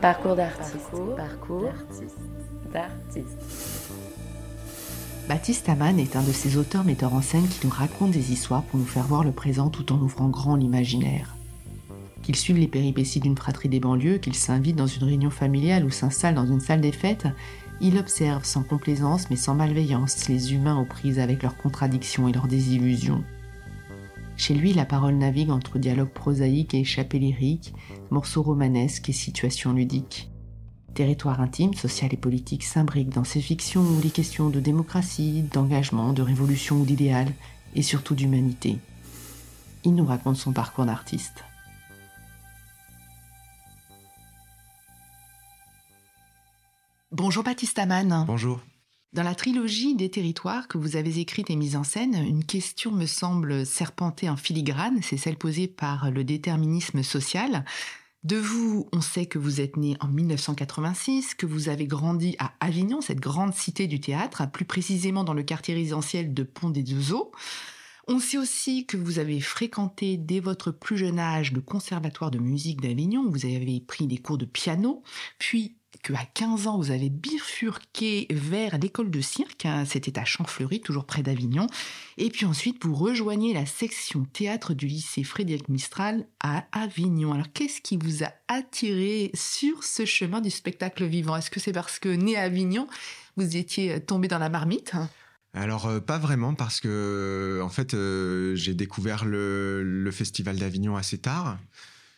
Parcours d'artiste. Parcours, d'artiste. Baptiste Amann est un de ces auteurs metteurs en scène qui nous racontent des histoires pour nous faire voir le présent tout en ouvrant grand l'imaginaire. Qu'il suive les péripéties d'une fratrie des banlieues, qu'il s'invite dans une réunion familiale ou s'installe dans une salle des fêtes, il observe sans complaisance mais sans malveillance les humains aux prises avec leurs contradictions et leurs désillusions. Chez lui, la parole navigue entre dialogue prosaïque et échappée lyrique, morceaux romanesques et situations ludiques. Territoire intime, social et politique s'imbriquent dans ses fictions où les questions de démocratie, d'engagement, de révolution ou d'idéal, et surtout d'humanité. Il nous raconte son parcours d'artiste. Bonjour Baptiste Amann. Bonjour. Dans la trilogie des territoires que vous avez écrite et mise en scène, une question me semble serpenter en filigrane, c'est celle posée par le déterminisme social. De vous, on sait que vous êtes né en 1986, que vous avez grandi à Avignon, cette grande cité du théâtre, plus précisément dans le quartier résidentiel de Pont des Deux Eaux. On sait aussi que vous avez fréquenté dès votre plus jeune âge le conservatoire de musique d'Avignon, vous avez pris des cours de piano, puis qu'à 15 ans, vous avez bifurqué vers l'école de cirque, hein, c'était à Champfleury, toujours près d'Avignon, et puis ensuite vous rejoignez la section théâtre du lycée Frédéric Mistral à Avignon. Alors qu'est-ce qui vous a attiré sur ce chemin du spectacle vivant? Est-ce que c'est parce que né à Avignon, vous étiez tombé dans la marmite? Alors euh, pas vraiment parce que en fait euh, j'ai découvert le, le festival d'Avignon assez tard.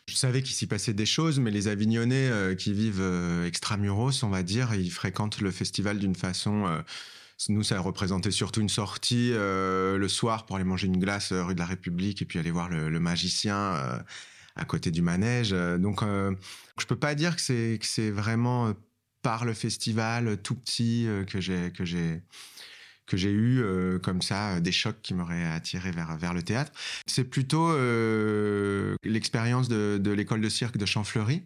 Je savais qu'il s'y passait des choses, mais les Avignonnais euh, qui vivent euh, extramuros, on va dire, ils fréquentent le festival d'une façon. Euh, nous, ça représentait surtout une sortie le soir pour aller manger une glace rue de la République et puis aller voir le, magicien à côté du manège. Donc, je peux pas dire que c'est que c'est vraiment par le festival tout petit que j'ai que j'ai que j'ai eu euh, comme ça euh, des chocs qui m'auraient attiré vers vers le théâtre. C'est plutôt euh, l'expérience de, l'école de cirque de Champfleury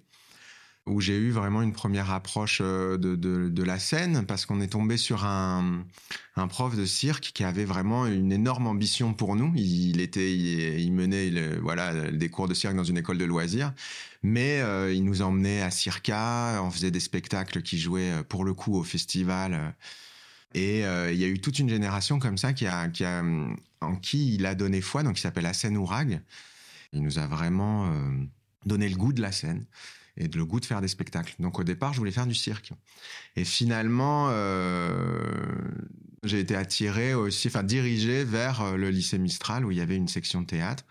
où j'ai eu vraiment une première approche de, de, de la scène parce qu'on est tombé sur un, un prof de cirque qui avait vraiment une énorme ambition pour nous. Il, était, il, menait voilà des cours de cirque dans une école de loisirs, mais il nous emmenait à Circa, on faisait des spectacles qui jouaient pour le coup au festival et euh, il y a eu toute une génération comme ça qui a, qui a, en qui il a donné foi, donc il s'appelle Hassan Ourag. Il nous a vraiment euh, donné le goût de la scène et le goût de faire des spectacles. Donc au départ, je voulais faire du cirque. Et finalement, euh, j'ai été attiré aussi, enfin dirigé vers euh, le lycée Mistral où il y avait une section de théâtre.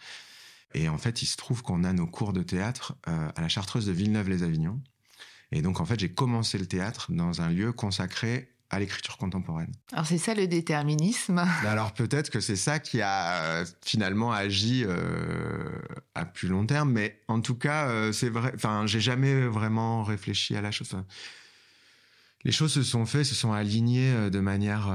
Et en fait, il se trouve qu'on a nos cours de théâtre euh, à la Chartreuse de Villeneuve-les-Avignon. Et donc, en fait, j'ai commencé le théâtre dans un lieu consacré à l'écriture contemporaine. Alors c'est ça le déterminisme. Alors peut-être que c'est ça qui a euh, finalement agi euh, à plus long terme, mais en tout cas euh, c'est vrai. Enfin, j'ai jamais vraiment réfléchi à la chose. les choses se sont faites, se sont alignées de manière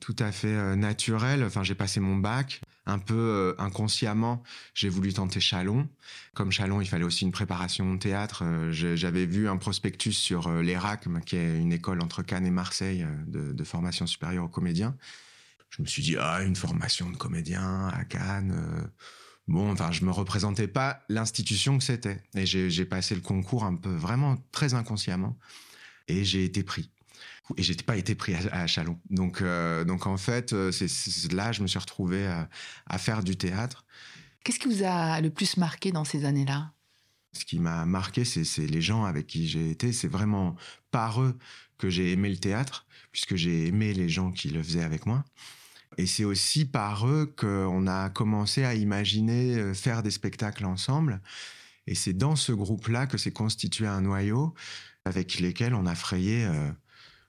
tout à fait euh, naturel. Enfin, j'ai passé mon bac un peu euh, inconsciemment. J'ai voulu tenter Chalon. Comme Chalon, il fallait aussi une préparation au théâtre. Euh, j'avais vu un prospectus sur l'ERACM, qui est une école entre Cannes et Marseille de, formation supérieure aux comédiens. Je me suis dit ah une formation de comédien à Cannes. Bon, enfin, je me représentais pas l'institution que c'était. Et j'ai passé le concours un peu vraiment très inconsciemment. Et j'ai été pris et j'étais pas été pris à, Chalon. Donc, euh, donc en fait, euh, c'est là je me suis retrouvé à, à faire du théâtre. Qu'est-ce qui vous a le plus marqué dans ces années-là? Ce qui m'a marqué, c'est les gens avec qui j'ai été. C'est vraiment par eux que j'ai aimé le théâtre, puisque j'ai aimé les gens qui le faisaient avec moi. Et c'est aussi par eux qu'on a commencé à imaginer euh, faire des spectacles ensemble. Et c'est dans ce groupe-là que s'est constitué un noyau avec lesquels on a frayé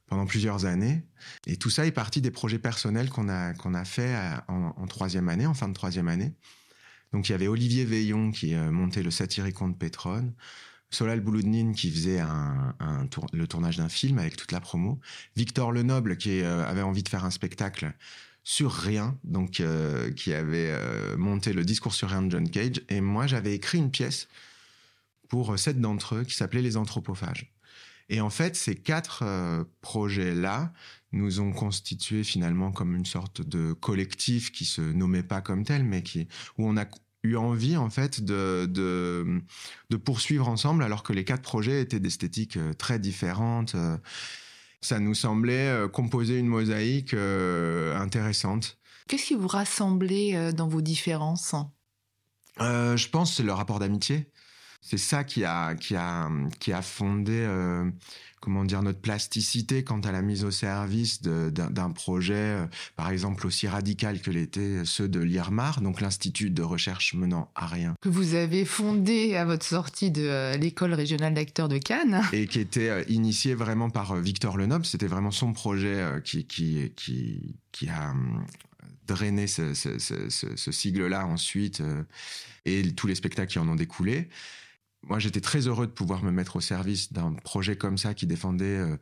pendant plusieurs années. Et tout ça est parti des projets personnels qu'on a, qu'on a fait en, troisième année, en fin de troisième année. Donc il y avait Olivier Veillon qui euh, montait le Satyricon de Pétrone, Solal Bouloudnine qui faisait le tournage d'un film avec toute la promo, Victor Lenoble qui euh, avait envie de faire un spectacle sur rien, donc euh, qui avait monté le discours sur rien de John Cage, et moi j'avais écrit une pièce pour sept d'entre eux qui s'appelait Les Anthropophages. Et en fait, ces quatre euh, projets-là nous ont constitué finalement comme une sorte de collectif qui se nommait pas comme tel, mais qui où on a eu envie en fait de, de, de, poursuivre ensemble alors que les quatre projets étaient d'esthétiques euh, très différentes. Euh. Ça nous semblait composer une mosaïque intéressante. Qu'est-ce qui vous rassemblait dans vos différences? Je pense c'est le rapport d'amitié. C'est ça qui a, qui a, qui a fondé comment dire notre plasticité quant à la mise au service d'un projet, euh, par exemple aussi radical que l'étaient ceux de l'IRMAR, donc l'Institut de recherche menant à rien. Que vous avez fondé à votre sortie de euh, l'école régionale d'acteurs de Cannes. Et qui était euh, initié vraiment par Victor Lenoble. C'était vraiment son projet qui, qui, qui, qui a drainé ce, ce, ce, ce sigle-là ensuite et tous les spectacles qui en ont découlé moi, j'étais très heureux de pouvoir me mettre au service d'un projet comme ça qui défendait euh,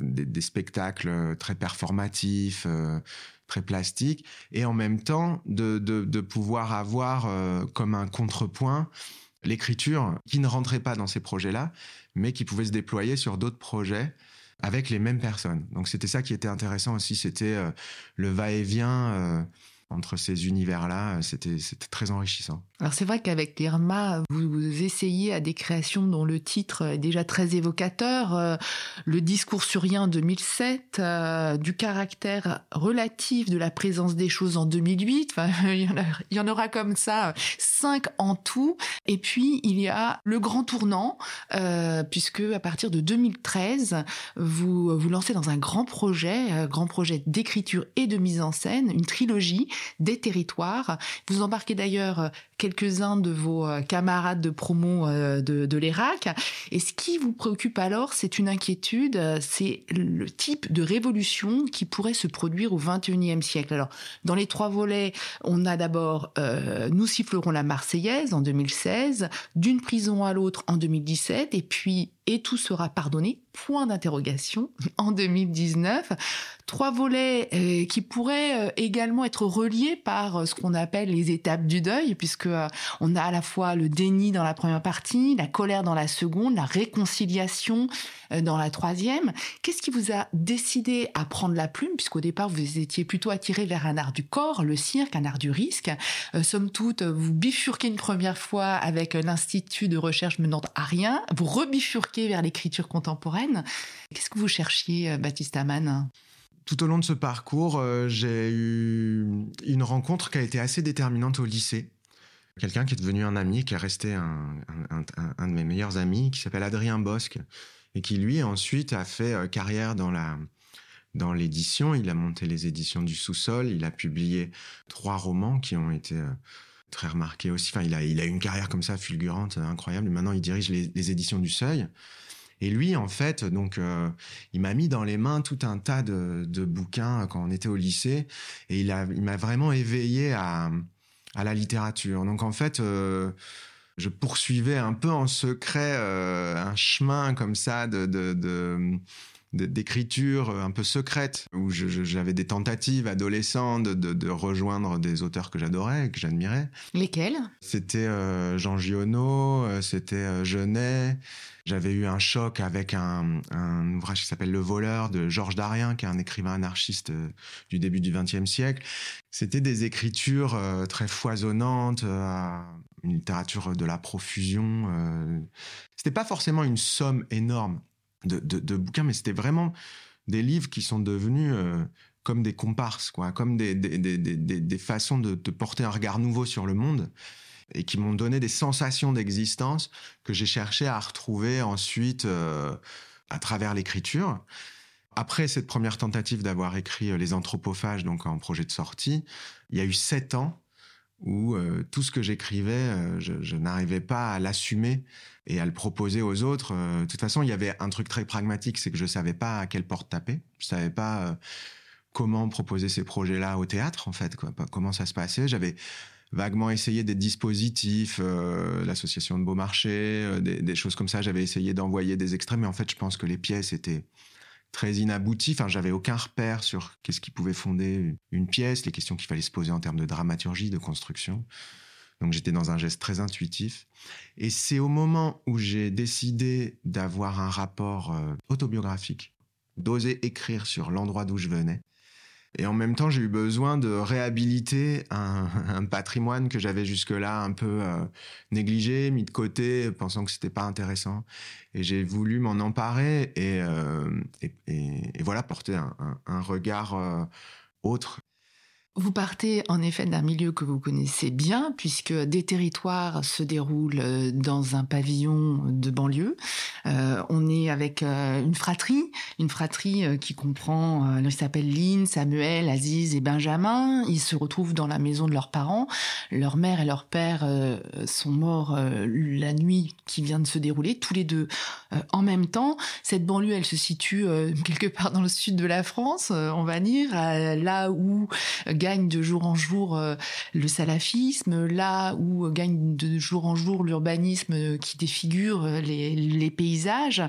des, spectacles euh, très performatifs, euh, très plastiques, et en même temps de, de, pouvoir avoir comme un contrepoint l'écriture qui ne rentrait pas dans ces projets-là, mais qui pouvait se déployer sur d'autres projets avec les mêmes personnes. Donc c'était ça qui était intéressant aussi, c'était le va-et-vient entre ces univers-là, euh, c'était très enrichissant. Alors c'est vrai qu'avec l'IRMA, vous, essayez à des créations dont le titre est déjà très évocateur, euh, le discours sur rien en 2007, euh, du caractère relatif de la présence des choses en 2008, enfin, il, y en aura comme ça cinq en tout, et puis il y a le grand tournant, puisque à partir de 2013, vous vous lancez dans un grand projet, un grand projet d'écriture et de mise en scène, une trilogie des territoires. Vous embarquez d'ailleurs euh, quelques-uns de vos euh, camarades de promo euh, de, de l'ERAC. Et ce qui vous préoccupe alors, c'est une inquiétude, c'est le type de révolution qui pourrait se produire au XXIe siècle. Alors, dans les trois volets, on a d'abord Nous sifflerons la Marseillaise en 2016, D'une prison à l'autre en 2017, et puis Et tout sera pardonné, point d'interrogation, en 2019 trois volets euh, qui pourraient euh, également être reliés par euh, ce qu'on appelle les étapes du deuil, puisque on a à la fois le déni dans la première partie, la colère dans la seconde, la réconciliation dans la troisième. Qu'est-ce qui vous a décidé à prendre la plume, puisqu'au départ vous étiez plutôt attiré vers un art du corps, le cirque, un art du risque. somme toute, vous bifurquez une première fois avec l'Institut de recherche menant à rien, vous rebifurquez vers l'écriture contemporaine. Qu'est-ce que vous cherchiez, Baptiste Amann tout au long de ce parcours, euh, j'ai eu une rencontre qui a été assez déterminante au lycée. Quelqu'un qui est devenu un ami, qui est resté un, de mes meilleurs amis, qui s'appelle Adrien Bosque, et qui lui ensuite a fait euh, carrière dans la dans l'édition. Il a monté les éditions du sous-sol. Il a publié trois romans qui ont été euh, très remarqués aussi. Enfin, il a il a une carrière comme ça fulgurante, incroyable. Et maintenant, il dirige les éditions du Seuil. Et lui, en fait, donc, euh, il m'a mis dans les mains tout un tas de, de, bouquins quand on était au lycée, et il a, il m'a vraiment éveillé à, à la littérature. Donc, en fait, euh, je poursuivais un peu en secret euh, un chemin comme ça de, de, de d'écriture un peu secrète où j'avais des tentatives adolescentes de, de, rejoindre des auteurs que j'adorais que j'admirais. Lesquels? C'était Jean Giono, c'était Genet, j'avais eu un choc avec un, ouvrage qui s'appelle Le voleur de Georges Darien, qui est un écrivain anarchiste euh, du début du XXe siècle. C'était des écritures euh, très foisonnantes, euh, une littérature de la profusion. C'était pas forcément une somme énorme de, bouquins, mais c'était vraiment des livres qui sont devenus comme des comparses, quoi, comme des, des, façons de, porter un regard nouveau sur le monde et qui m'ont donné des sensations d'existence que j'ai cherché à retrouver ensuite euh, à travers l'écriture. Après cette première tentative d'avoir écrit euh, Les Anthropophages, donc en projet de sortie, il y a eu sept ans où euh, tout ce que j'écrivais, je, n'arrivais pas à l'assumer et à le proposer aux autres. de toute façon, il y avait un truc très pragmatique, c'est que je savais pas à quelle porte taper. Je savais pas comment proposer ces projets-là au théâtre, en fait, comment ça se passait. J'avais vaguement essayé des dispositifs, euh, l'association de Beaumarchais, euh, des, des, choses comme ça. J'avais essayé d'envoyer des extraits, mais en fait, je pense que les pièces étaient très inabouties. Enfin, j'avais aucun repère sur qu'est-ce qui pouvait fonder une pièce, les questions qu'il fallait se poser en termes de dramaturgie, de construction. Donc j'étais dans un geste très intuitif. Et c'est au moment où j'ai décidé d'avoir un rapport euh, autobiographique, d'oser écrire sur l'endroit d'où je venais, Et en même temps, j'ai eu besoin de réhabiliter un, patrimoine que j'avais jusque-là un peu euh, négligé, mis de côté, pensant que c'était pas intéressant. Et j'ai voulu m'en emparer et, euh, voilà, porter un, regard autre vous partez en effet d'un milieu que vous connaissez bien, puisque des territoires se déroulent euh, dans un pavillon de banlieue. Euh, on est avec euh, une fratrie, une fratrie qui comprend, il s'appelle Lynn, Samuel, Aziz et Benjamin. Ils se retrouvent dans la maison de leurs parents. Leur mère et leur père sont morts la nuit qui vient de se dérouler, tous les deux en même temps. Cette banlieue, elle se situe quelque part dans le sud de la France, on va dire, là où gagne de jour en jour euh, le salafisme, là où gagne de jour en jour l'urbanisme qui défigure euh, les, paysages.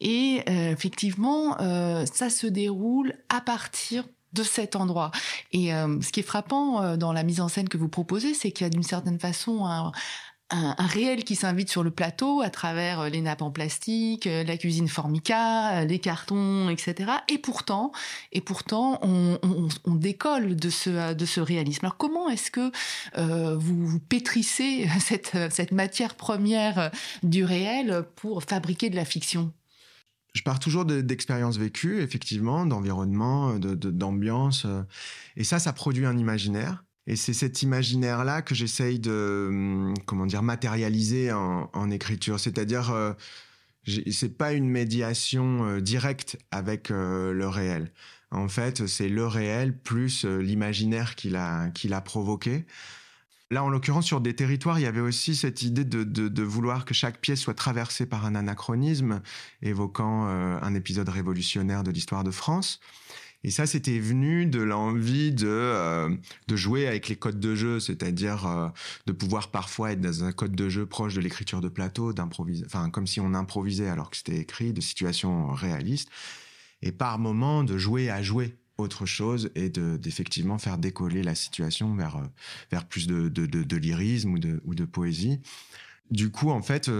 Et euh, effectivement, ça se déroule à partir de cet endroit. Et ce qui est frappant dans la mise en scène que vous proposez, c'est qu'il y a d'une certaine façon un, un, réel qui s'invite sur le plateau à travers euh, les nappes en plastique, euh, la cuisine formica, euh, les cartons, etc. Et pourtant, et pourtant, on, décolle de ce de ce réalisme. Alors comment est-ce que vous, pétrissez cette cette matière première du réel pour fabriquer de la fiction? Je pars toujours d'expériences vécues, effectivement, d'environnement, d'ambiance. et ça, ça produit un imaginaire. Et c'est cet imaginaire-là que j'essaye de, hum, comment dire, matérialiser en, écriture. C'est-à-dire, euh, c'est pas une médiation euh, directe avec euh, le réel. En fait, c'est le réel plus l'imaginaire qu'il a, qu'il a provoqué. Là, en l'occurrence, sur des territoires, il y avait aussi cette idée de, vouloir que chaque pièce soit traversée par un anachronisme, évoquant un épisode révolutionnaire de l'histoire de France. Et ça, c'était venu de l'envie de, euh, de jouer avec les codes de jeu, c'est-à-dire euh, de pouvoir parfois être dans un code de jeu proche de l'écriture de plateau, d'improviser, enfin comme si on improvisait alors que c'était écrit, de situations réalistes, et par moments de jouer à jouer autre chose et de d'effectivement faire décoller la situation vers euh, vers plus de, de, de, de, lyrisme ou de ou de poésie. Du coup, en fait,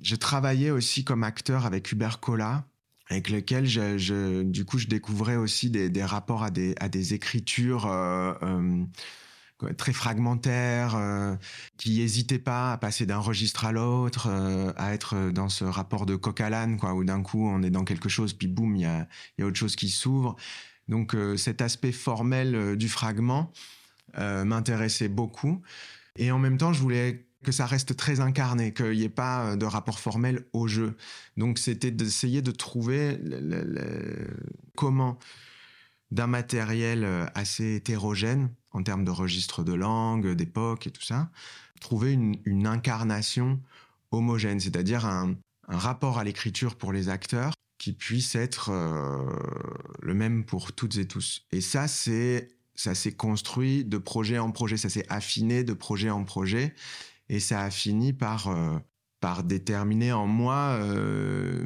j'ai travaillé aussi comme acteur avec Hubert Collat avec lequel je, je, du coup je découvrais aussi des, des rapports à des, à des écritures euh, euh, très fragmentaires, euh, qui n'hésitaient pas à passer d'un registre à l'autre, euh, à être dans ce rapport de coq à l'âne, quoi, où d'un coup on est dans quelque chose, puis boum, il y a, y a autre chose qui s'ouvre. Donc euh, cet aspect formel du fragment m'intéressait beaucoup. Et en même temps, je voulais que ça reste très incarné, qu'il n'y ait pas de rapport formel au jeu. Donc c'était d'essayer de trouver comment d'un matériel euh, assez hétérogène en termes de registre de langue, d'époque et tout ça, trouver une, incarnation homogène, c'est-à-dire un, rapport à l'écriture pour les acteurs qui puisse être euh, le même pour toutes et tous. Et ça, c'est ça s'est construit de projet en projet, ça s'est affiné de projet en projet. Et ça a fini par, euh, déterminer en moi euh,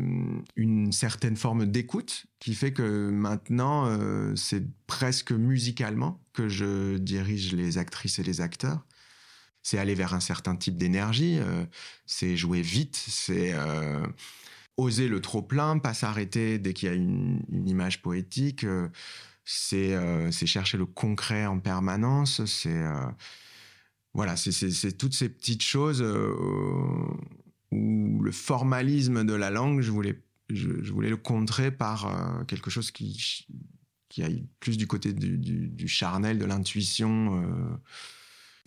une certaine forme d'écoute qui fait que maintenant, euh, c'est presque musicalement que je dirige les actrices et les acteurs. C'est aller vers un certain type d'énergie, c'est jouer vite, c'est oser le trop plein, pas s'arrêter dès qu'il y a une, une image poétique, c'est chercher le concret en permanence, c'est voilà, c'est toutes ces petites choses euh, où le formalisme de la langue, je voulais, je, voulais le contrer par euh, quelque chose qui, qui aille plus du côté du, charnel, de l'intuition, euh,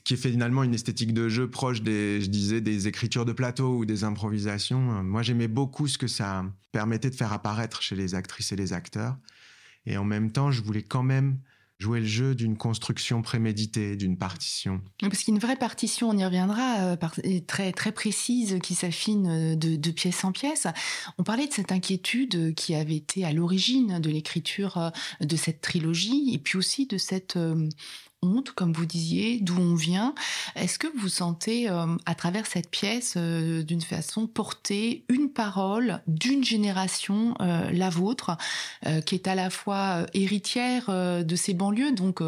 qui est finalement une esthétique de jeu proche des, je disais, des écritures de plateau ou des improvisations. Moi, j'aimais beaucoup ce que ça permettait de faire apparaître chez les actrices et les acteurs. Et en même temps, je voulais quand même jouer le jeu d'une construction préméditée, d'une partition. Parce qu'une vraie partition, on y reviendra, euh, très très précise, qui s'affine euh, de, pièce en pièce. On parlait de cette inquiétude qui avait été à l'origine de l'écriture euh, de cette trilogie, et puis aussi de cette comme vous disiez, d'où on vient. Est-ce que vous sentez, euh, à travers cette pièce, euh, d'une façon, porter une parole d'une génération, euh, la vôtre, qui est à la fois héritière de ces banlieues, donc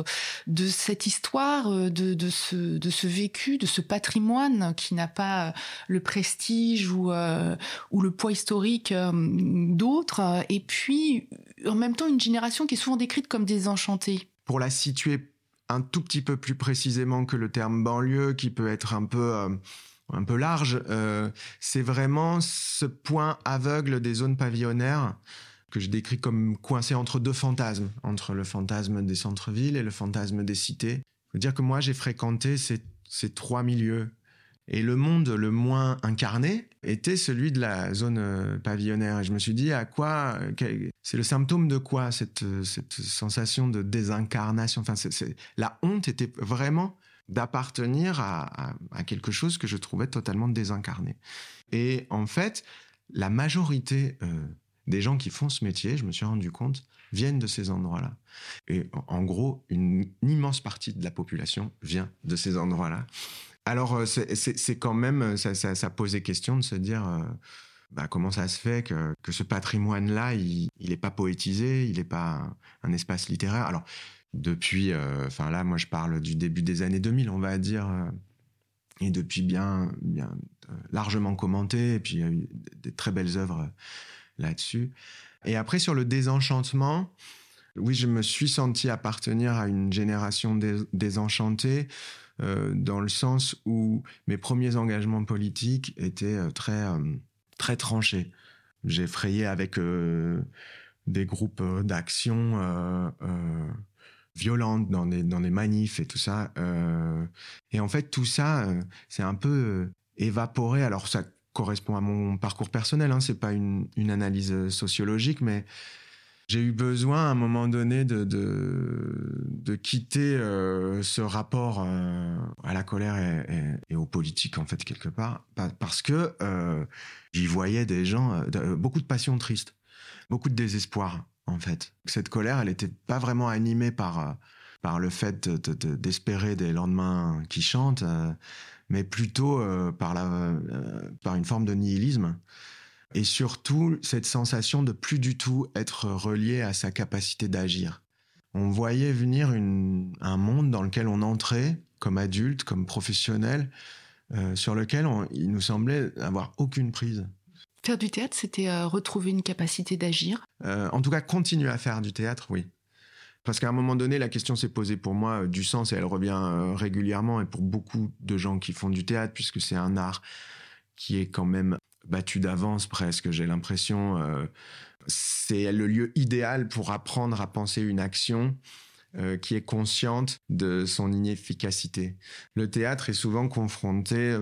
de cette histoire, de, de, ce, de ce vécu, de ce patrimoine qui n'a pas le prestige ou, ou le poids historique d'autres, et puis en même temps une génération qui est souvent décrite comme désenchantée? Pour la situer un tout petit peu plus précisément que le terme banlieue, qui peut être un peu euh, un peu large, euh, c'est vraiment ce point aveugle des zones pavillonnaires que je décris comme coincé entre deux fantasmes, entre le fantasme des centres-villes et le fantasme des cités. Je veux dire que moi, j'ai fréquenté ces, ces trois milieux. Et le monde le moins incarné était celui de la zone euh, pavillonnaire. Et je me suis dit, à quoi C'est le symptôme de quoi cette, cette sensation de désincarnation? Enfin, la honte était vraiment d'appartenir à, quelque chose que je trouvais totalement désincarné. Et en fait, la majorité euh, des gens qui font ce métier, je me suis rendu compte, viennent de ces endroits-là. Et en gros, une, immense partie de la population vient de ces endroits-là. Alors, euh, c'est quand même, ça, ça, ça, posait question de se dire, euh, bah, comment ça se fait que, que ce patrimoine-là, il n'est pas poétisé, il n'est pas un, espace littéraire. Alors, depuis, euh, enfin là, moi, je parle du début des années 2000, on va dire, et depuis bien, bien largement commenté, et puis il y a eu des très belles œuvres là-dessus. Et après, sur le désenchantement, oui, je me suis senti appartenir à une génération désenchantée euh, dans le sens où mes premiers engagements politiques étaient euh, très, euh, très tranchés. J'ai frayé avec des groupes d'action violentes dans des, dans des manifs et tout ça. et en fait, tout ça, c'est un peu évaporé. Alors, ça correspond à mon parcours personnel. Hein. C'est pas une, analyse sociologique, mais j'ai eu besoin à un moment donné de, de, de quitter euh, ce rapport euh, à la colère et, et, et, aux politiques, en fait, quelque part, parce que euh, j'y voyais des gens, euh, beaucoup de passions tristes, beaucoup de désespoir, en fait. Cette colère, elle n'était pas vraiment animée par, euh, par le fait d'espérer de, de, des lendemains qui chantent mais plutôt euh, par, la, euh, par une forme de nihilisme. Et surtout, cette sensation de plus du tout être relié à sa capacité d'agir. On voyait venir une, un monde dans lequel on entrait comme adulte, comme professionnel, euh, sur lequel on, il nous semblait avoir aucune prise. Faire du théâtre, c'était euh, retrouver une capacité d'agir? Euh, En tout cas, continuer à faire du théâtre, oui. Parce qu'à un moment donné, la question s'est posée pour moi du sens et elle revient régulièrement et pour beaucoup de gens qui font du théâtre, puisque c'est un art qui est quand même battu d'avance presque, j'ai l'impression. Euh, c'est le lieu idéal pour apprendre à penser une action euh, qui est consciente de son inefficacité. Le théâtre est souvent confronté,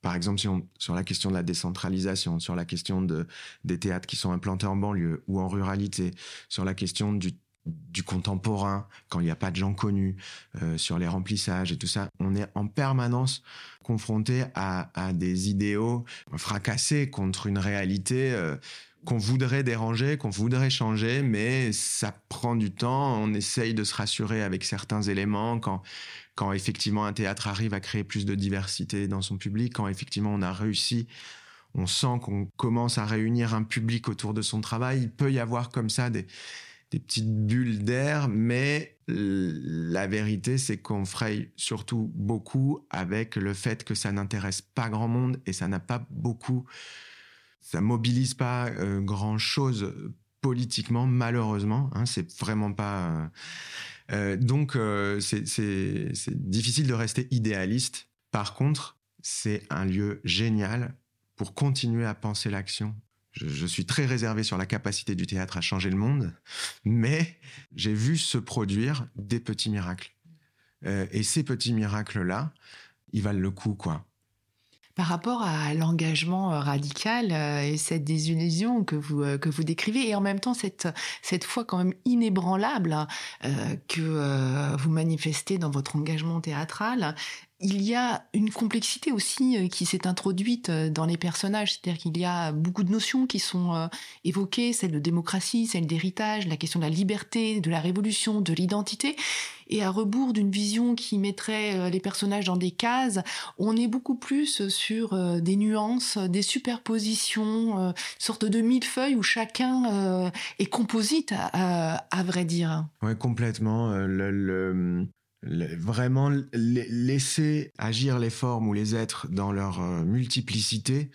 par exemple, sur la question de la décentralisation, sur la question de, des théâtres qui sont implantés en banlieue ou en ruralité, sur la question du du contemporain, quand il n'y a pas de gens connus, euh, sur les remplissages et tout ça, on est en permanence confronté à, des idéaux fracassés contre une réalité euh, qu'on voudrait déranger, qu'on voudrait changer, mais ça prend du temps. On essaye de se rassurer avec certains éléments quand, quand effectivement un théâtre arrive à créer plus de diversité dans son public, quand effectivement on a réussi on sent qu'on commence à réunir un public autour de son travail. Il peut y avoir comme ça des, des petites bulles d'air, mais la vérité, c'est qu'on fraye surtout beaucoup avec le fait que ça n'intéresse pas grand monde et ça n'a pas beaucoup, ça mobilise pas euh, grand chose politiquement, malheureusement. Hein, c'est vraiment pas. Euh, euh donc, c'est difficile de rester idéaliste. Par contre, c'est un lieu génial pour continuer à penser l'action je, suis très réservé sur la capacité du théâtre à changer le monde, mais j'ai vu se produire des petits miracles. Euh, et ces petits miracles-là, ils valent le coup, quoi. Par rapport à l'engagement euh, radical euh, et cette désillusion que vous, que vous décrivez, et en même temps cette, cette foi quand même inébranlable euh, que vous manifestez dans votre engagement théâtral, il y a une complexité aussi euh, qui s'est introduite euh, dans les personnages, c'est-à-dire qu'il y a beaucoup de notions qui sont euh, évoquées, celle de démocratie, celle d'héritage, la question de la liberté, de la révolution, de l'identité. Et à rebours d'une vision qui mettrait les personnages dans des cases, on est beaucoup plus sur des nuances, des superpositions, une sorte de millefeuille où chacun est composite, à, vrai dire. Oui, complètement. Le vraiment laisser agir les formes ou les êtres dans leur euh, multiplicité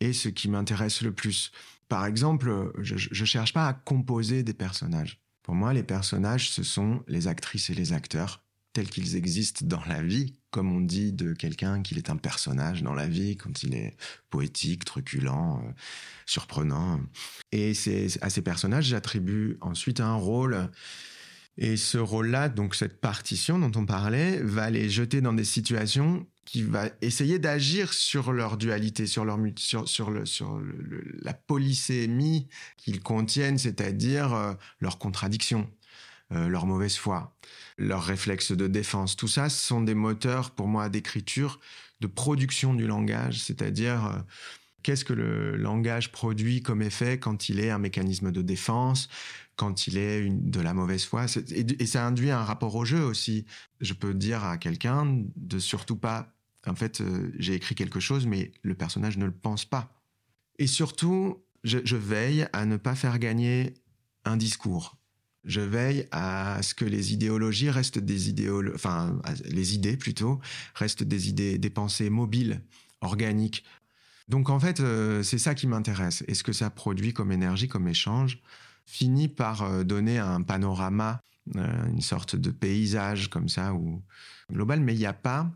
est ce qui m'intéresse le plus. par exemple, je, je cherche pas à composer des personnages. Pour moi, les personnages, ce sont les actrices et les acteurs tels qu'ils existent dans la vie, comme on dit de quelqu'un qu'il est un personnage dans la vie, quand il est poétique, truculent, euh, surprenant. Et à ces personnages, j'attribue ensuite un rôle. Et ce rôle-là, donc cette partition dont on parlait, va les jeter dans des situations qui va essayer d'agir sur leur dualité, sur leur sur, sur, le, sur la polysémie qu'ils contiennent, c'est-à-dire euh, leur contradiction, euh, leur mauvaise foi, leur réflexe de défense. Tout ça, ce sont des moteurs pour moi d'écriture, de production du langage, c'est-à-dire euh, qu'est-ce que le langage produit comme effet quand il est un mécanisme de défense, quand il est de la mauvaise foi. Et, ça induit un rapport au jeu aussi. Je peux dire à quelqu'un de surtout pas en fait, euh, j'ai écrit quelque chose, mais le personnage ne le pense pas. Et surtout, je, veille à ne pas faire gagner un discours. Je veille à ce que les idéologies restent des idéologies, enfin, les idées plutôt, restent des idées, des pensées mobiles, organiques. Donc en fait, euh, c'est ça qui m'intéresse. Et ce que ça produit comme énergie, comme échange, finit par euh, donner un panorama, une sorte de paysage comme ça, ou global, mais il n'y a pas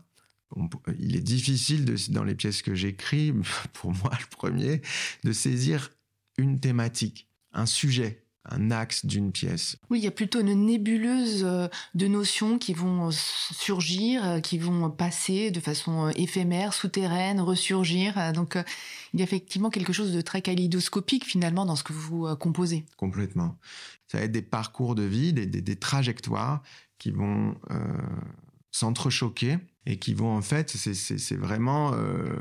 il est difficile dans les pièces que j'écris, pour moi le premier, de saisir une thématique, un sujet, un axe d'une pièce. Oui, il y a plutôt une nébuleuse euh, de notions qui vont euh, surgir, euh, qui vont passer de façon éphémère, souterraine, ressurgir. Donc il y a effectivement quelque chose de très kaléidoscopique finalement dans ce que vous composez. Complètement. Ça va être des parcours de vie, des, trajectoires qui vont s'entrechoquer et qui vont en fait, c'est vraiment euh,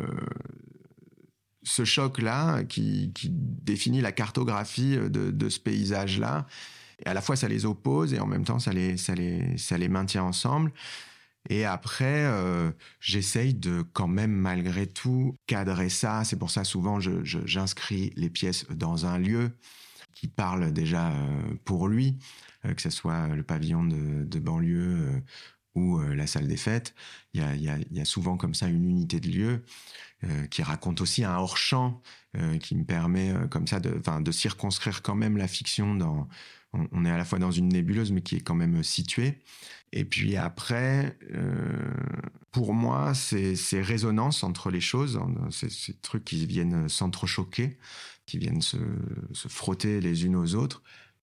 ce choc-là qui, définit la cartographie de, ce paysage-là. À la fois, ça les oppose et en même temps, ça les, ça les, ça les maintient ensemble. Et après, euh, j'essaye de quand même malgré tout cadrer ça. C'est pour ça souvent j'inscris les pièces dans un lieu qui parle déjà euh, pour lui, que ce soit le pavillon de, de banlieue ou euh, la salle des fêtes. Il y a, souvent comme ça une unité de lieu euh, qui raconte aussi un hors-champ euh, qui me permet comme ça de, de circonscrire quand même la fiction dans... On, est à la fois dans une nébuleuse mais qui est quand même située. Et puis après, pour moi, ces, ces résonances entre les choses, ces, ces trucs qui viennent s'entrechoquer, qui viennent se, se frotter les unes aux autres,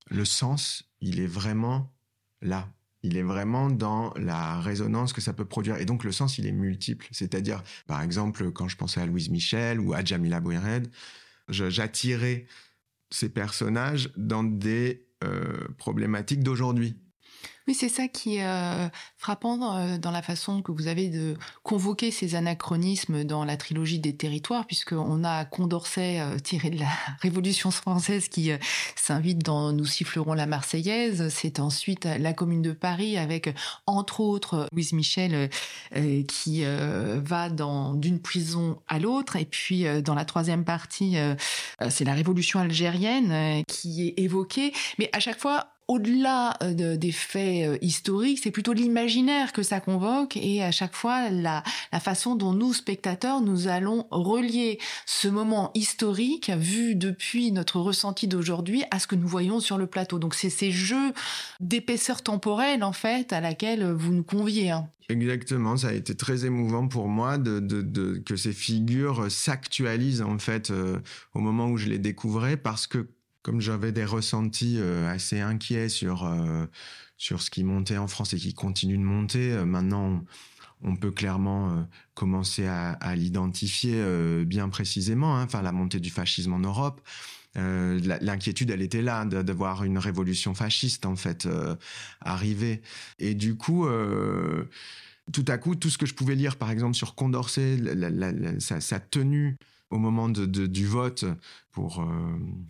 le sens, il est vraiment là il est vraiment dans la résonance que ça peut produire. Et donc le sens, il est multiple. C'est-à-dire, par exemple, quand je pensais à Louise Michel ou à Jamila Bouired, j'attirais ces personnages dans des euh, problématiques d'aujourd'hui. C'est ça qui est euh, frappant euh, dans la façon que vous avez de convoquer ces anachronismes dans la trilogie des territoires, puisqu'on a Condorcet euh, tiré de la Révolution française qui s'invite dans Nous sifflerons la Marseillaise. C'est ensuite la Commune de Paris avec, entre autres, Louise Michel qui va d'une prison à l'autre. Et puis, dans la troisième partie, c'est la Révolution algérienne qui est évoquée. Mais à chaque fois, au-delà euh, des faits euh, historiques, c'est plutôt l'imaginaire que ça convoque et à chaque fois la, façon dont nous, spectateurs, nous allons relier ce moment historique vu depuis notre ressenti d'aujourd'hui à ce que nous voyons sur le plateau. Donc c'est ces jeux d'épaisseur temporelle en fait à laquelle vous nous conviez. Hein. Exactement, ça a été très émouvant pour moi de, que ces figures s'actualisent en fait euh, au moment où je les découvrais parce que comme j'avais des ressentis euh, assez inquiets sur euh, sur ce qui montait en France et qui continue de monter, euh, maintenant on, peut clairement commencer à, l'identifier bien précisément. Hein, enfin, la montée du fascisme en Europe. L'inquiétude, elle était là de, de, voir une révolution fasciste en fait arriver. Et du coup tout à coup, tout ce que je pouvais lire, par exemple, sur Condorcet, sa, tenue au moment du vote pour euh,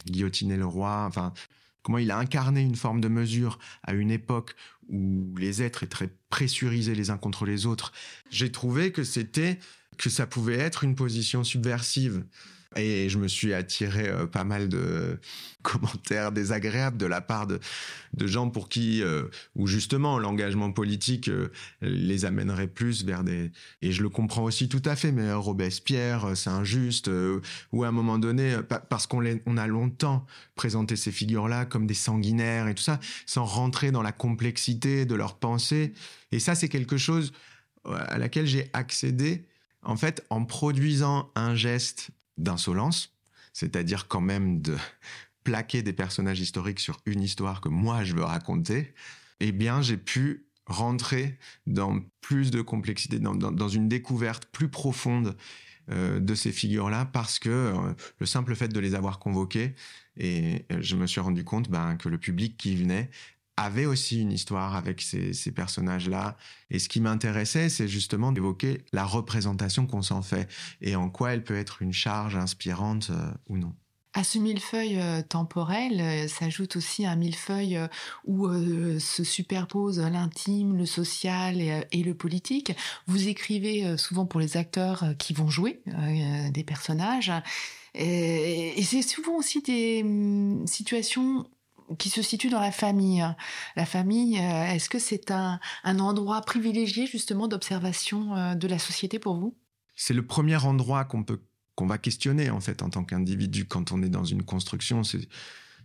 guillotiner le roi. Enfin, comment il a incarné une forme de mesure à une époque où les êtres étaient pressurisés les uns contre les autres. J'ai trouvé que c'était que ça pouvait être une position subversive Et je me suis attiré euh, pas mal de commentaires désagréables de la part de, gens pour qui, euh, ou justement, l'engagement politique euh, les amènerait plus vers des... Et je le comprends aussi tout à fait, mais Robespierre, c'est injuste, ou à un moment donné, parce qu'on on a longtemps présenté ces figures-là comme des sanguinaires et tout ça, sans rentrer dans la complexité de leurs pensées. Et ça, c'est quelque chose à laquelle j'ai accédé en fait en produisant un geste d'insolence, c'est-à-dire quand même de plaquer des personnages historiques sur une histoire que moi je veux raconter, eh bien j'ai pu rentrer dans plus de complexité, dans, une découverte plus profonde euh, de ces figures-là parce que euh, le simple fait de les avoir convoquées, et euh, je me suis rendu compte ben, que le public qui venait avait aussi une histoire avec ces, personnages-là. Et ce qui m'intéressait, c'est justement d'évoquer la représentation qu'on s'en fait et en quoi elle peut être une charge inspirante euh, ou non. À ce millefeuille euh, temporel euh, s'ajoute aussi un millefeuille où se superposent l'intime, le social et, le politique. Vous écrivez souvent pour les acteurs qui vont jouer des personnages. et c'est souvent aussi des hum, situations qui se situe dans la famille. La famille, euh, est-ce que c'est un, endroit privilégié justement d'observation euh, de la société pour vous? C'est le premier endroit qu'on peut qu'on va questionner en fait en tant qu'individu quand on est dans une construction.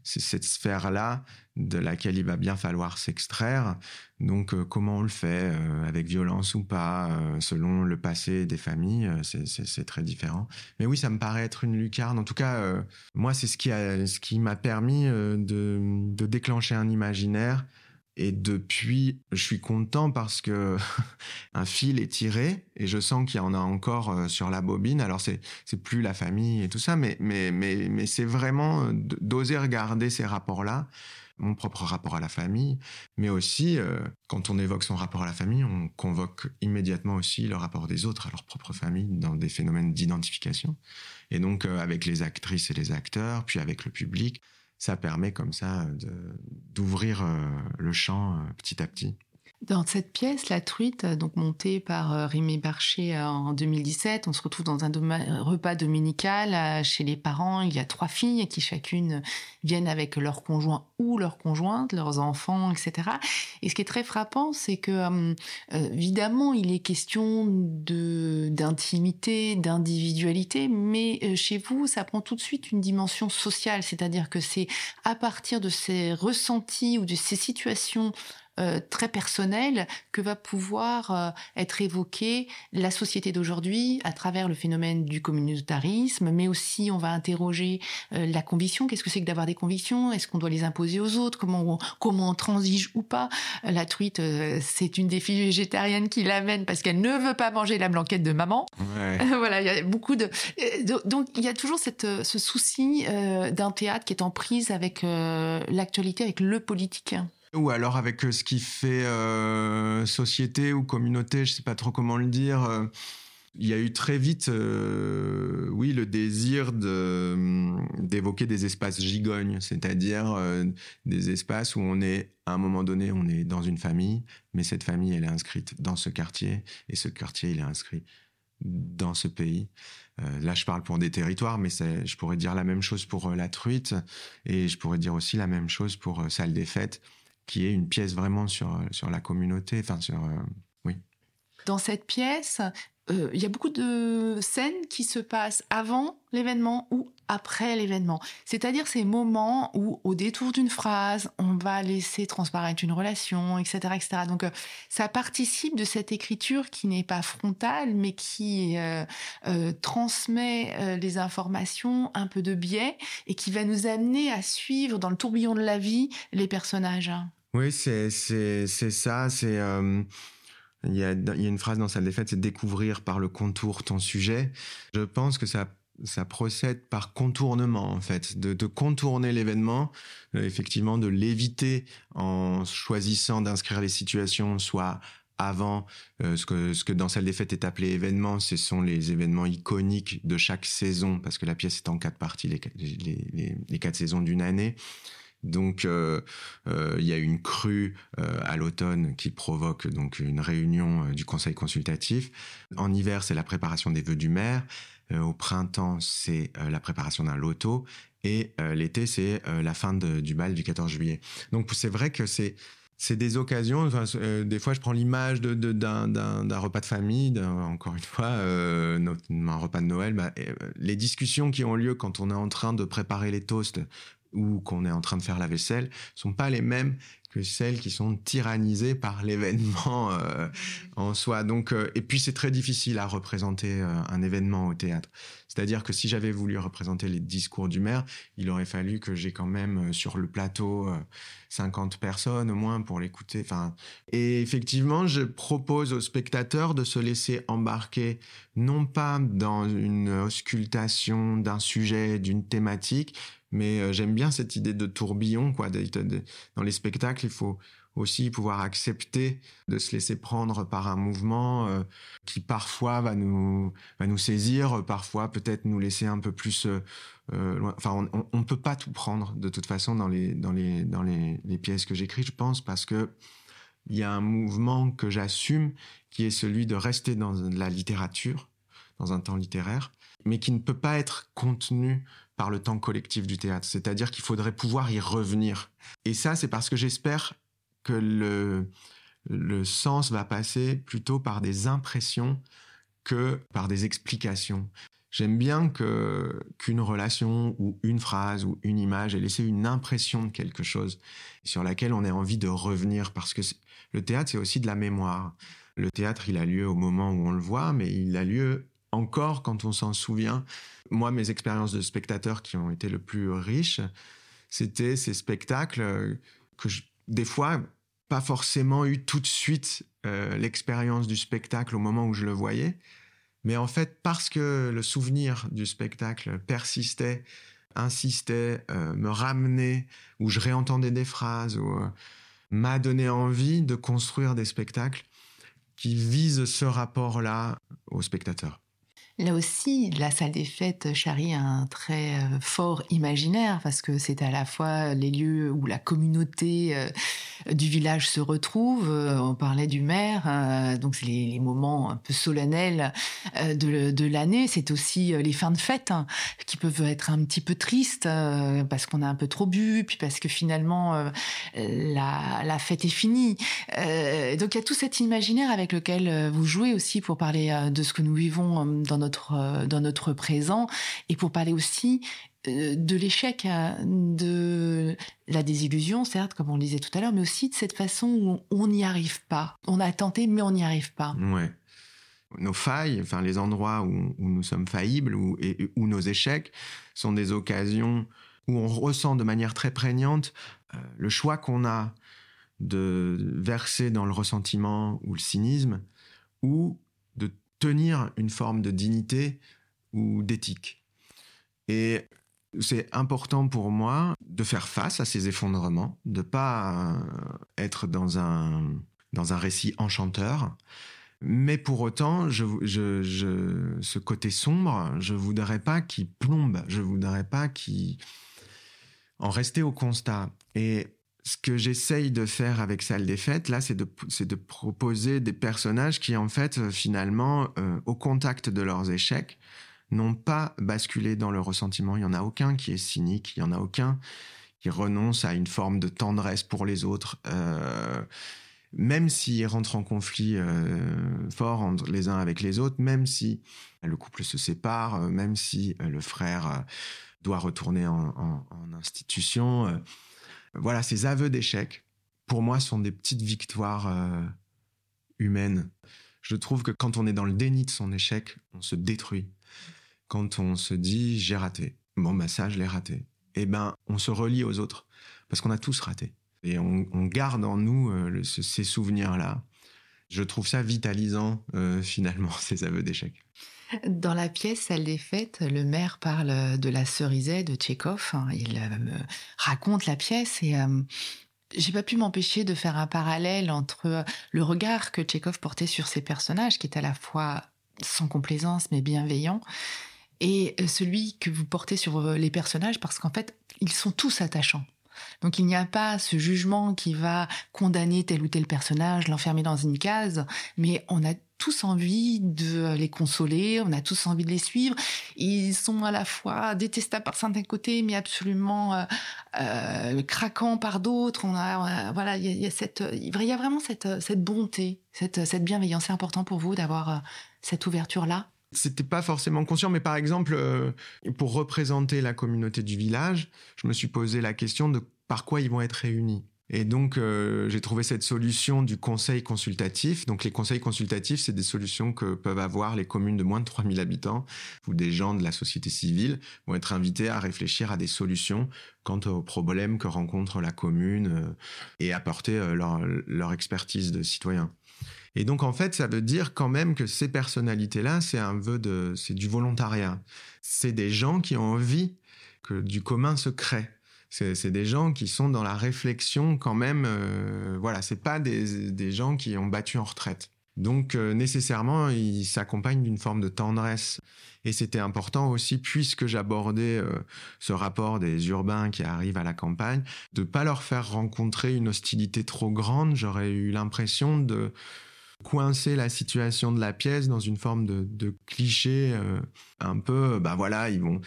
C'est cette sphère-là de laquelle il va bien falloir s'extraire. Donc euh, comment on le fait, euh, avec violence ou pas, euh, selon le passé des familles, c'est très différent. Mais oui, ça me paraît être une lucarne. En tout cas, moi, c'est ce qui m'a permis de, de déclencher un imaginaire et depuis, je suis content parce que un fil est tiré et je sens qu'il y en a encore euh, sur la bobine. Alors c'est c'est plus la famille et tout ça, mais mais mais mais c'est vraiment euh, d'oser regarder ces rapports-là, mon propre rapport à la famille, mais aussi euh, quand on évoque son rapport à la famille, on convoque immédiatement aussi le rapport des autres à leur propre famille dans des phénomènes d'identification. Et donc avec les actrices et les acteurs, puis avec le public ça permet comme ça d'ouvrir euh, le champ euh, petit à petit. Dans cette pièce, La Truite, donc montée par euh, Rémi Barcher en 2017, on se retrouve dans un repas dominical chez les parents. Il y a trois filles qui chacune viennent avec leur conjoint ou leur conjointe, leurs enfants, etc. Et ce qui est très frappant, c'est que évidemment, il est question de d'intimité, d'individualité, mais chez vous, ça prend tout de suite une dimension sociale, c'est-à-dire que c'est à partir de ces ressentis ou de ces situations euh, très personnel que va pouvoir euh, être évoqué la société d'aujourd'hui à travers le phénomène du communautarisme, mais aussi on va interroger euh, la conviction. Qu'est-ce que c'est que d'avoir des convictions? Est-ce qu'on doit les imposer aux autres? Comment on, comment on transige ou pas? La truite, c'est une des filles végétariennes qui l'amène parce qu'elle ne veut pas manger la blanquette de maman. voilà, il y a beaucoup de donc il y a toujours cette, ce souci d'un théâtre qui est en prise avec l'actualité, avec le politique. Ou alors avec euh, ce qui fait euh, société ou communauté, je sais pas trop comment le dire. Euh, il y a eu très vite, oui, le désir d'évoquer des espaces gigognes, c'est-à-dire des espaces où on est, à un moment donné, on est dans une famille, mais cette famille, elle est inscrite dans ce quartier, et ce quartier, il est inscrit dans ce pays. là, je parle pour des territoires, mais je pourrais dire la même chose pour la truite, et je pourrais dire aussi la même chose pour Salle des Fêtes qui est une pièce vraiment sur, euh, sur la communauté, enfin sur... Euh, oui. Dans cette pièce, euh, il y a beaucoup de scènes qui se passent avant l'événement ou après l'événement. C'est-à-dire ces moments où, au détour d'une phrase, on va laisser transparaître une relation, etc., etc. Donc, ça participe de cette écriture qui n'est pas frontale, mais qui transmet les informations un peu de biais et qui va nous amener à suivre dans le tourbillon de la vie les personnages. Oui, c'est ça. C'est euh, il y, a, une phrase dans Salle des Fêtes, c'est découvrir par le contour ton sujet. Je pense que ça ça procède par contournement en fait, de, contourner l'événement, euh, effectivement de l'éviter en choisissant d'inscrire les situations soit avant euh, ce que ce que dans Salle des Fêtes est appelé événement, ce sont les événements iconiques de chaque saison parce que la pièce est en quatre parties, les, les quatre saisons d'une année. Donc, euh, euh, il y a une crue euh, à l'automne qui provoque donc une réunion du conseil consultatif. En hiver, c'est la préparation des vœux du maire. au printemps, c'est la préparation d'un loto. Et l'été, c'est la fin du bal du 14 juillet. Donc c'est vrai que c'est c'est des occasions. des fois, je prends l'image d'un repas de famille, encore une fois, un repas de Noël. Bah, les discussions qui ont lieu quand on est en train de préparer les toasts ou qu'on est en train de faire la vaisselle sont pas les mêmes que celles qui sont tyrannisées par l'événement euh, en soi. Donc, euh, et puis c'est très difficile à représenter euh, un événement au théâtre. C'est-à-dire que si j'avais voulu représenter les discours du maire, il aurait fallu que j'ai quand même sur le plateau 50 personnes au moins pour l'écouter. Enfin, et effectivement, je propose aux spectateurs de se laisser embarquer non pas dans une auscultation d'un sujet, d'une thématique, mais euh, j'aime bien cette idée de tourbillon, quoi. dans les spectacles, il faut aussi pouvoir accepter de se laisser prendre par un mouvement euh, qui parfois va nous va nous saisir, parfois peut-être nous laisser un peu plus euh, loin. Enfin, on, ne peut pas tout prendre de toute façon dans les dans les dans les pièces que j'écris, je pense, parce que il y a un mouvement que j'assume qui est celui de rester dans la littérature, dans un temps littéraire, mais qui ne peut pas être contenu par le temps collectif du théâtre. C'est-à-dire qu'il faudrait pouvoir y revenir. Et ça, c'est parce que j'espère que le, le sens va passer plutôt par des impressions que par des explications. J'aime bien que qu'une relation ou une phrase ou une image ait laissé une impression de quelque chose sur laquelle on ait envie de revenir parce que le théâtre c'est aussi de la mémoire. Le théâtre, il a lieu au moment où on le voit, mais il a lieu encore quand on s'en souvient. Moi, mes expériences de spectateur qui ont été le plus riches, c'était ces spectacles que des fois, pas forcément eu tout de suite euh, l'expérience du spectacle au moment où je le voyais, mais en fait, parce que le souvenir du spectacle persistait, insistait, euh, me ramenait, ou je réentendais des phrases, ou euh, m'a donné envie de construire des spectacles qui visent ce rapport-là au spectateur. Là aussi, la salle des fêtes charrie un très euh, fort imaginaire parce que c'est à la fois les lieux où la communauté euh, du village se retrouve. Euh, on parlait du maire, donc c'est les, moments un peu solennels de, l'année. C'est aussi les fins de fête hein, qui peuvent être un petit peu tristes parce qu'on a un peu trop bu, puis parce que finalement la, la, fête est finie. donc il y a tout cet imaginaire avec lequel vous jouez aussi pour parler de ce que nous vivons dans notre euh, dans notre présent et pour parler aussi euh, de l'échec, hein, de la désillusion, certes, comme on le disait tout à l'heure, mais aussi de cette façon où on n'y arrive pas. On a tenté, mais on n'y arrive pas. Ouais. Nos failles, enfin les endroits où, nous sommes faillibles ou et, où nos échecs sont des occasions où on ressent de manière très prégnante euh, le choix qu'on a de verser dans le ressentiment ou le cynisme ou tenir une forme de dignité ou d'éthique. Et c'est important pour moi de faire face à ces effondrements, de pas euh, être dans un, dans un récit enchanteur. Mais pour autant, je, je, ce côté sombre, je voudrais pas qu'il plombe, je voudrais pas qu'il en rester au constat. Et ce que j'essaye de faire avec Salle des Fêtes, là, c'est de, proposer des personnages qui, en fait, euh, finalement, euh, au contact de leurs échecs, n'ont pas basculé dans le ressentiment. Il n'y en a aucun qui est cynique, il n'y en a aucun qui renonce à une forme de tendresse pour les autres. Euh, même s'ils rentrent en conflit fort entre les uns avec les autres, même si le couple se sépare, même si le frère doit retourner en institution, voilà, ces aveux d'échec, pour moi, sont des petites victoires euh, humaines. Je trouve que quand on est dans le déni de son échec, on se détruit. Quand on se dit j'ai raté, bon bah ça je l'ai raté, eh ben on se relie aux autres parce qu'on a tous raté et on, garde en nous euh, ces souvenirs-là. Je trouve ça vitalisant euh, finalement ces aveux d'échec. Dans la pièce Salle des fêtes, le maire parle de la cerisette de Tchékov. Il euh, raconte la pièce et euh, j'ai pas pu m'empêcher de faire un parallèle entre le regard que Tchékov portait sur ses personnages, qui est à la fois sans complaisance mais bienveillant, et celui que vous portez sur les personnages parce qu'en fait, ils sont tous attachants. Donc il n'y a pas ce jugement qui va condamner tel ou tel personnage, l'enfermer dans une case, mais on a tous envie de les consoler, on a tous envie de les suivre. Ils sont à la fois détestables par certains côtés, mais absolument euh, euh craquants par d'autres. On a, voilà, il y, a y a vraiment cette, bonté, cette, cette bienveillance. C'est important pour vous d'avoir euh, cette ouverture-là? C'était pas forcément conscient, mais par exemple, euh, pour représenter la communauté du village, je me suis posé la question de par quoi ils vont être réunis. Et donc, euh, j'ai trouvé cette solution du conseil consultatif. Donc, les conseils consultatifs, c'est des solutions que peuvent avoir les communes de moins de 3000 habitants où des gens de la société civile vont être invités à réfléchir à des solutions quant aux problèmes que rencontre la commune euh, et apporter leur, leur expertise de citoyen. Et donc, en fait, ça veut dire quand même que ces personnalités-là, c'est un vœu de, c'est du volontariat. C'est des gens qui ont envie que du commun se crée. C'est des gens qui sont dans la réflexion quand même. Euh, voilà, c'est pas des, gens qui ont battu en retraite. Donc euh, nécessairement, ils s'accompagnent d'une forme de tendresse. Et c'était important aussi, puisque j'abordais euh, ce rapport des urbains qui arrivent à la campagne, de pas leur faire rencontrer une hostilité trop grande. J'aurais eu l'impression de coincer la situation de la pièce dans une forme de, cliché euh, un peu bah voilà ils vont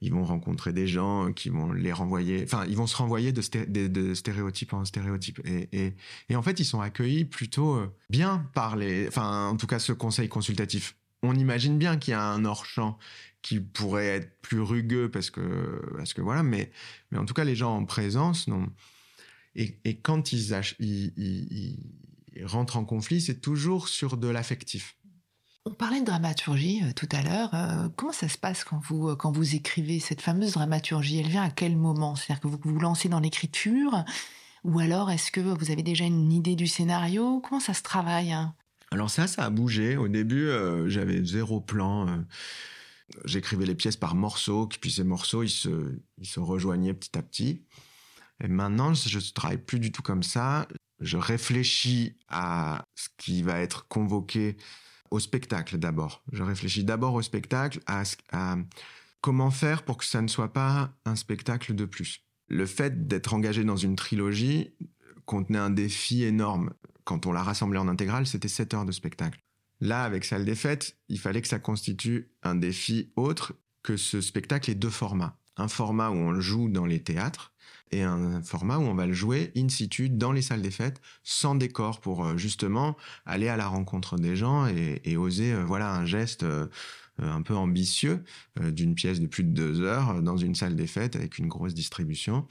ils vont rencontrer des gens qui vont les renvoyer enfin ils vont se renvoyer de, de, stéréotype en stéréotype et, et, et, en fait ils sont accueillis plutôt euh, bien par les enfin en tout cas ce conseil consultatif. On imagine bien qu'il y a un hors-champ qui pourrait être plus rugueux parce que parce que voilà mais mais en tout cas les gens en présence non et, et quand ils, ils, ils rentre en conflit, c'est toujours sur de l'affectif. On parlait de dramaturgie euh, tout à l'heure. Euh, comment ça se passe quand vous, euh, quand vous écrivez cette fameuse dramaturgie? Elle vient à quel moment? C'est-à-dire que vous vous lancez dans l'écriture? Ou alors est-ce que vous avez déjà une idée du scénario? Comment ça se travaille? Hein Alors ça, ça a bougé. Au début, j'avais zéro plan. J'écrivais les pièces par morceaux, puis ces morceaux, ils se, ils se rejoignaient petit à petit. Et maintenant, je ne travaille plus du tout comme ça je réfléchis à ce qui va être convoqué au spectacle d'abord. Je réfléchis d'abord au spectacle, à, comment faire pour que ça ne soit pas un spectacle de plus. Le fait d'être engagé dans une trilogie contenait un défi énorme. Quand on l'a rassemblé en intégrale, c'était 7 heures de spectacle. Là, avec Salle des Fêtes, il fallait que ça constitue un défi autre que ce spectacle ait deux formats. Un format où on joue dans les théâtres, et un format où on va le jouer in situ dans les salles des fêtes sans décor pour euh, justement aller à la rencontre des gens et, oser euh, voilà un geste euh, un peu ambitieux d'une pièce de plus de deux heures dans une salle des fêtes avec une grosse distribution.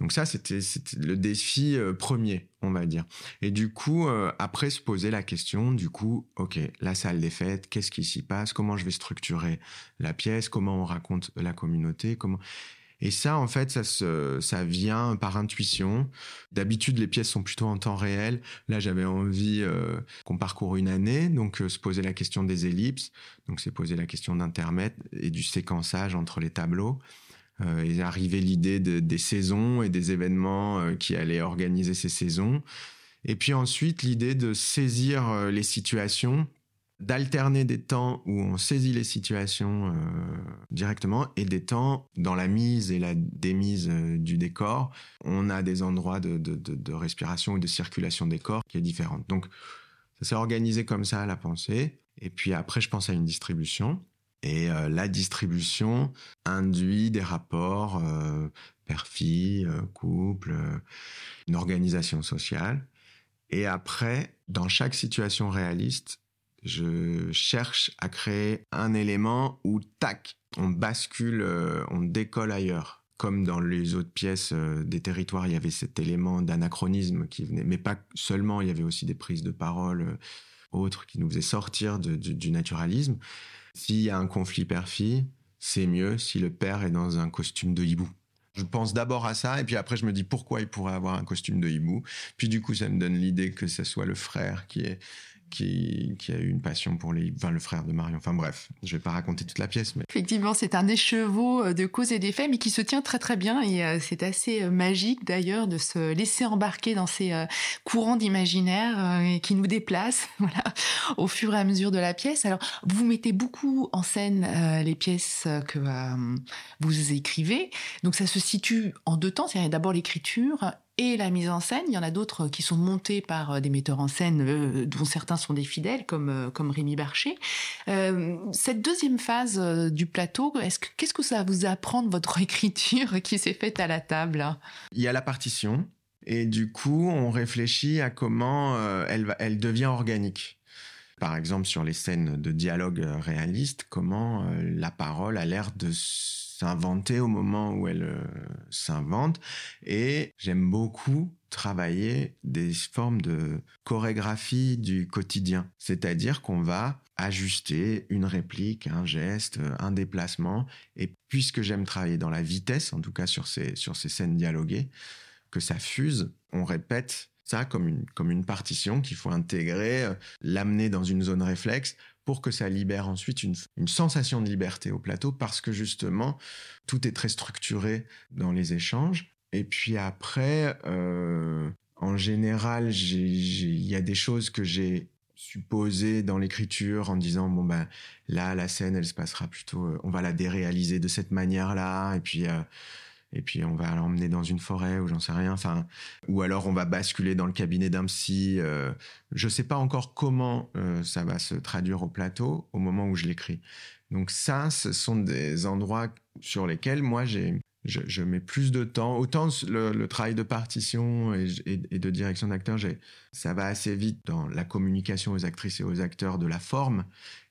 Donc ça, c'était le défi premier, on va dire. Et du coup, après se poser la question, du coup, ok, la salle des fêtes, qu'est-ce qui s'y passe? Comment je vais structurer la pièce? Comment on raconte la communauté? Comment et ça, en fait, ça, vient par intuition. D'habitude, les pièces sont plutôt en temps réel. Là, j'avais envie euh, qu'on parcourt une année, donc euh, se poser la question des ellipses. Donc, c'est poser la question d'intermède et du séquençage entre les tableaux. Euh, et arriver l'idée de, des saisons et des événements euh, qui allaient organiser ces saisons. Et puis ensuite, l'idée de saisir les situations d'alterner des temps où on saisit les situations euh, directement et des temps dans la mise et la démise euh, du décor, on a des endroits de, de, de, respiration ou de circulation des corps qui est différente. Donc ça s'est organisé comme ça la pensée. Et puis après, je pense à une distribution. Et euh, la distribution induit des rapports père-fille, couple, une organisation sociale. Et après, dans chaque situation réaliste, je cherche à créer un élément où, tac, on bascule, euh, on décolle ailleurs. Comme dans les autres pièces euh, des territoires, il y avait cet élément d'anachronisme qui venait, mais pas seulement, il y avait aussi des prises de parole euh, autres qui nous faisaient sortir du naturalisme. S'il y a un conflit père-fille, c'est mieux si le père est dans un costume de hibou. Je pense d'abord à ça, et puis après je me dis pourquoi il pourrait avoir un costume de hibou. Puis du coup, ça me donne l'idée que ce soit le frère qui est qui, a eu une passion pour les, enfin, le frère de Marion. Enfin bref, je vais pas raconter toute la pièce, effectivement, c'est un écheveau euh, de cause et d'effet, mais qui se tient très très bien et euh, c'est assez euh, magique d'ailleurs de se laisser embarquer dans ces courants d'imaginaire qui nous déplacent, au fur et à mesure de la pièce. Alors, vous mettez beaucoup en scène les pièces que vous écrivez, donc ça se situe en deux temps, c'est d'abord l'écriture et la mise en scène. Il y en a d'autres qui sont montés par des metteurs en scène, dont certains sont des fidèles, comme, comme Rémi Barcher. cette deuxième phase du plateau, qu'est-ce que ça vous apprend de votre écriture qui s'est faite à la table? Il y a la partition, et du coup, on réfléchit à comment elle, elle devient organique par exemple sur les scènes de dialogue euh, réaliste, comment euh, la parole a l'air de s'inventer au moment où elle euh, s'invente. Et j'aime beaucoup travailler des formes de chorégraphie du quotidien. C'est-à-dire qu'on va ajuster une réplique, un geste, un déplacement. Et puisque j'aime travailler dans la vitesse, en tout cas sur ces, sur ces scènes dialoguées, que ça fuse, on répète ça comme une, comme une partition qu'il faut intégrer, euh, l'amener dans une zone réflexe pour que ça libère ensuite une, sensation de liberté au plateau parce que justement, tout est très structuré dans les échanges. Et puis après, euh, en général, il y a des choses que j'ai supposées dans l'écriture en disant bon ben là la scène elle se passera plutôt euh, on va la déréaliser de cette manière là et puis et puis on va l'emmener dans une forêt ou j'en sais rien. Enfin, ou alors on va basculer dans le cabinet d'un psy. Euh, je sais pas encore comment euh, ça va se traduire au plateau au moment où je l'écris. Donc ça, ce sont des endroits sur lesquels moi j'ai je, mets plus de temps. Autant le, travail de partition et, de direction d'acteur, ça va assez vite dans la communication aux actrices et aux acteurs de la forme,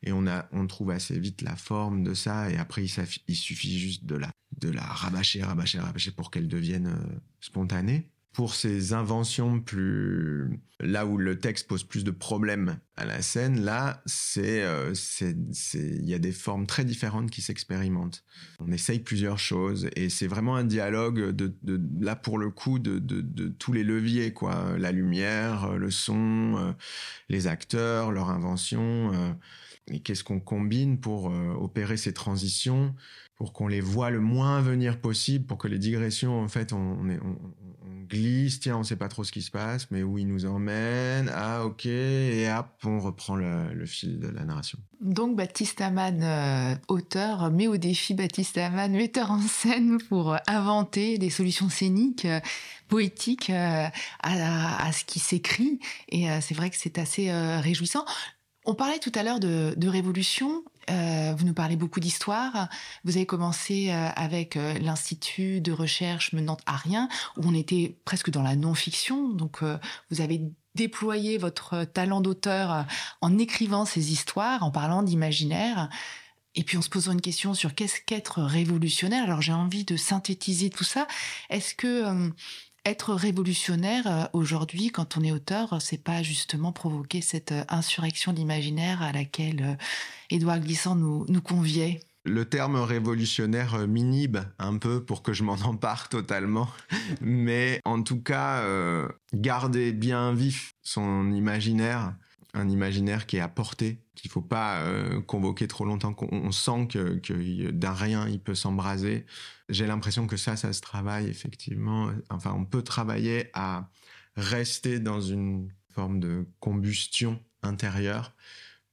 et on, a, on trouve assez vite la forme de ça, et après il, suffit juste de la, de la rabâcher, rabâcher, rabâcher pour qu'elle devienne euh, spontanée. Pour ces inventions plus là où le texte pose plus de problèmes à la scène là euh, c'est il y a des formes très différentes qui s'expérimentent. On essaye plusieurs choses et c'est vraiment un dialogue de, de, là pour le coup de, de, tous les leviers quoi. La lumière le son euh, les acteurs leur invention euh, et qu'est-ce qu'on combine pour opérer ces transitions pour qu'on les voit le moins venir possible, pour que les digressions, en fait, on, glisse, tiens, on sait pas trop ce qui se passe, mais où il nous emmène, ah ok, et hop, on reprend le, fil de la narration. Donc Baptiste Amann, euh, auteur, met au défi Baptiste Amann, metteur en scène, pour inventer des solutions scéniques, euh, poétiques euh, à, à, ce qui s'écrit, et c'est vrai que c'est assez réjouissant. On parlait tout à l'heure de, de révolution euh, vous nous parlez beaucoup d'histoire. Vous avez commencé euh, avec euh, l'Institut de recherche menant à rien, où on était presque dans la non-fiction. Donc, vous avez déployé votre talent d'auteur en écrivant ces histoires, en parlant d'imaginaire. Et puis en se posant une question sur qu'est-ce qu'être révolutionnaire. Alors j'ai envie de synthétiser tout ça. Est-ce que être révolutionnaire euh, aujourd'hui, quand on est auteur, c'est pas justement provoquer cette euh, insurrection d'imaginaire à laquelle euh, Édouard Glissant nous, nous conviait le terme révolutionnaire m'inhibe un peu pour que je m'en empare totalement. Mais en tout cas, garder bien vif son imaginaire, un imaginaire qui est à portée, qu'il faut pas euh, convoquer trop longtemps, qu'on sent que, d'un rien il peut s'embraser. J'ai l'impression que ça, ça se travaille effectivement. Enfin, on peut travailler à rester dans une forme de combustion intérieure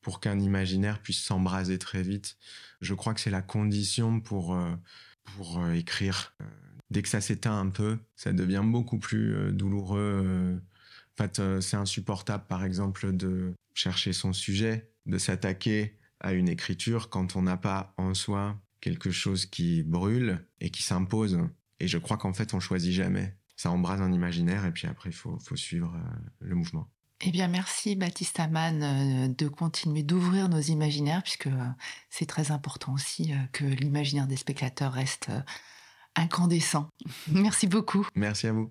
pour qu'un imaginaire puisse s'embraser très vite. Je crois que c'est la condition pour, euh, pour euh, écrire. Dès que ça s'éteint un peu, ça devient beaucoup plus douloureux fait, euh, c'est insupportable, par exemple, de chercher son sujet, de s'attaquer à une écriture quand on n'a pas en soi quelque chose qui brûle et qui s'impose. Et je crois qu'en fait, on choisit jamais. Ça embrase un imaginaire et puis après, il faut, suivre euh, le mouvement. Eh bien, merci Baptiste Amann euh, de continuer d'ouvrir nos imaginaires, puisque c'est très important aussi que l'imaginaire des spectateurs reste incandescent. Merci beaucoup. Merci à vous.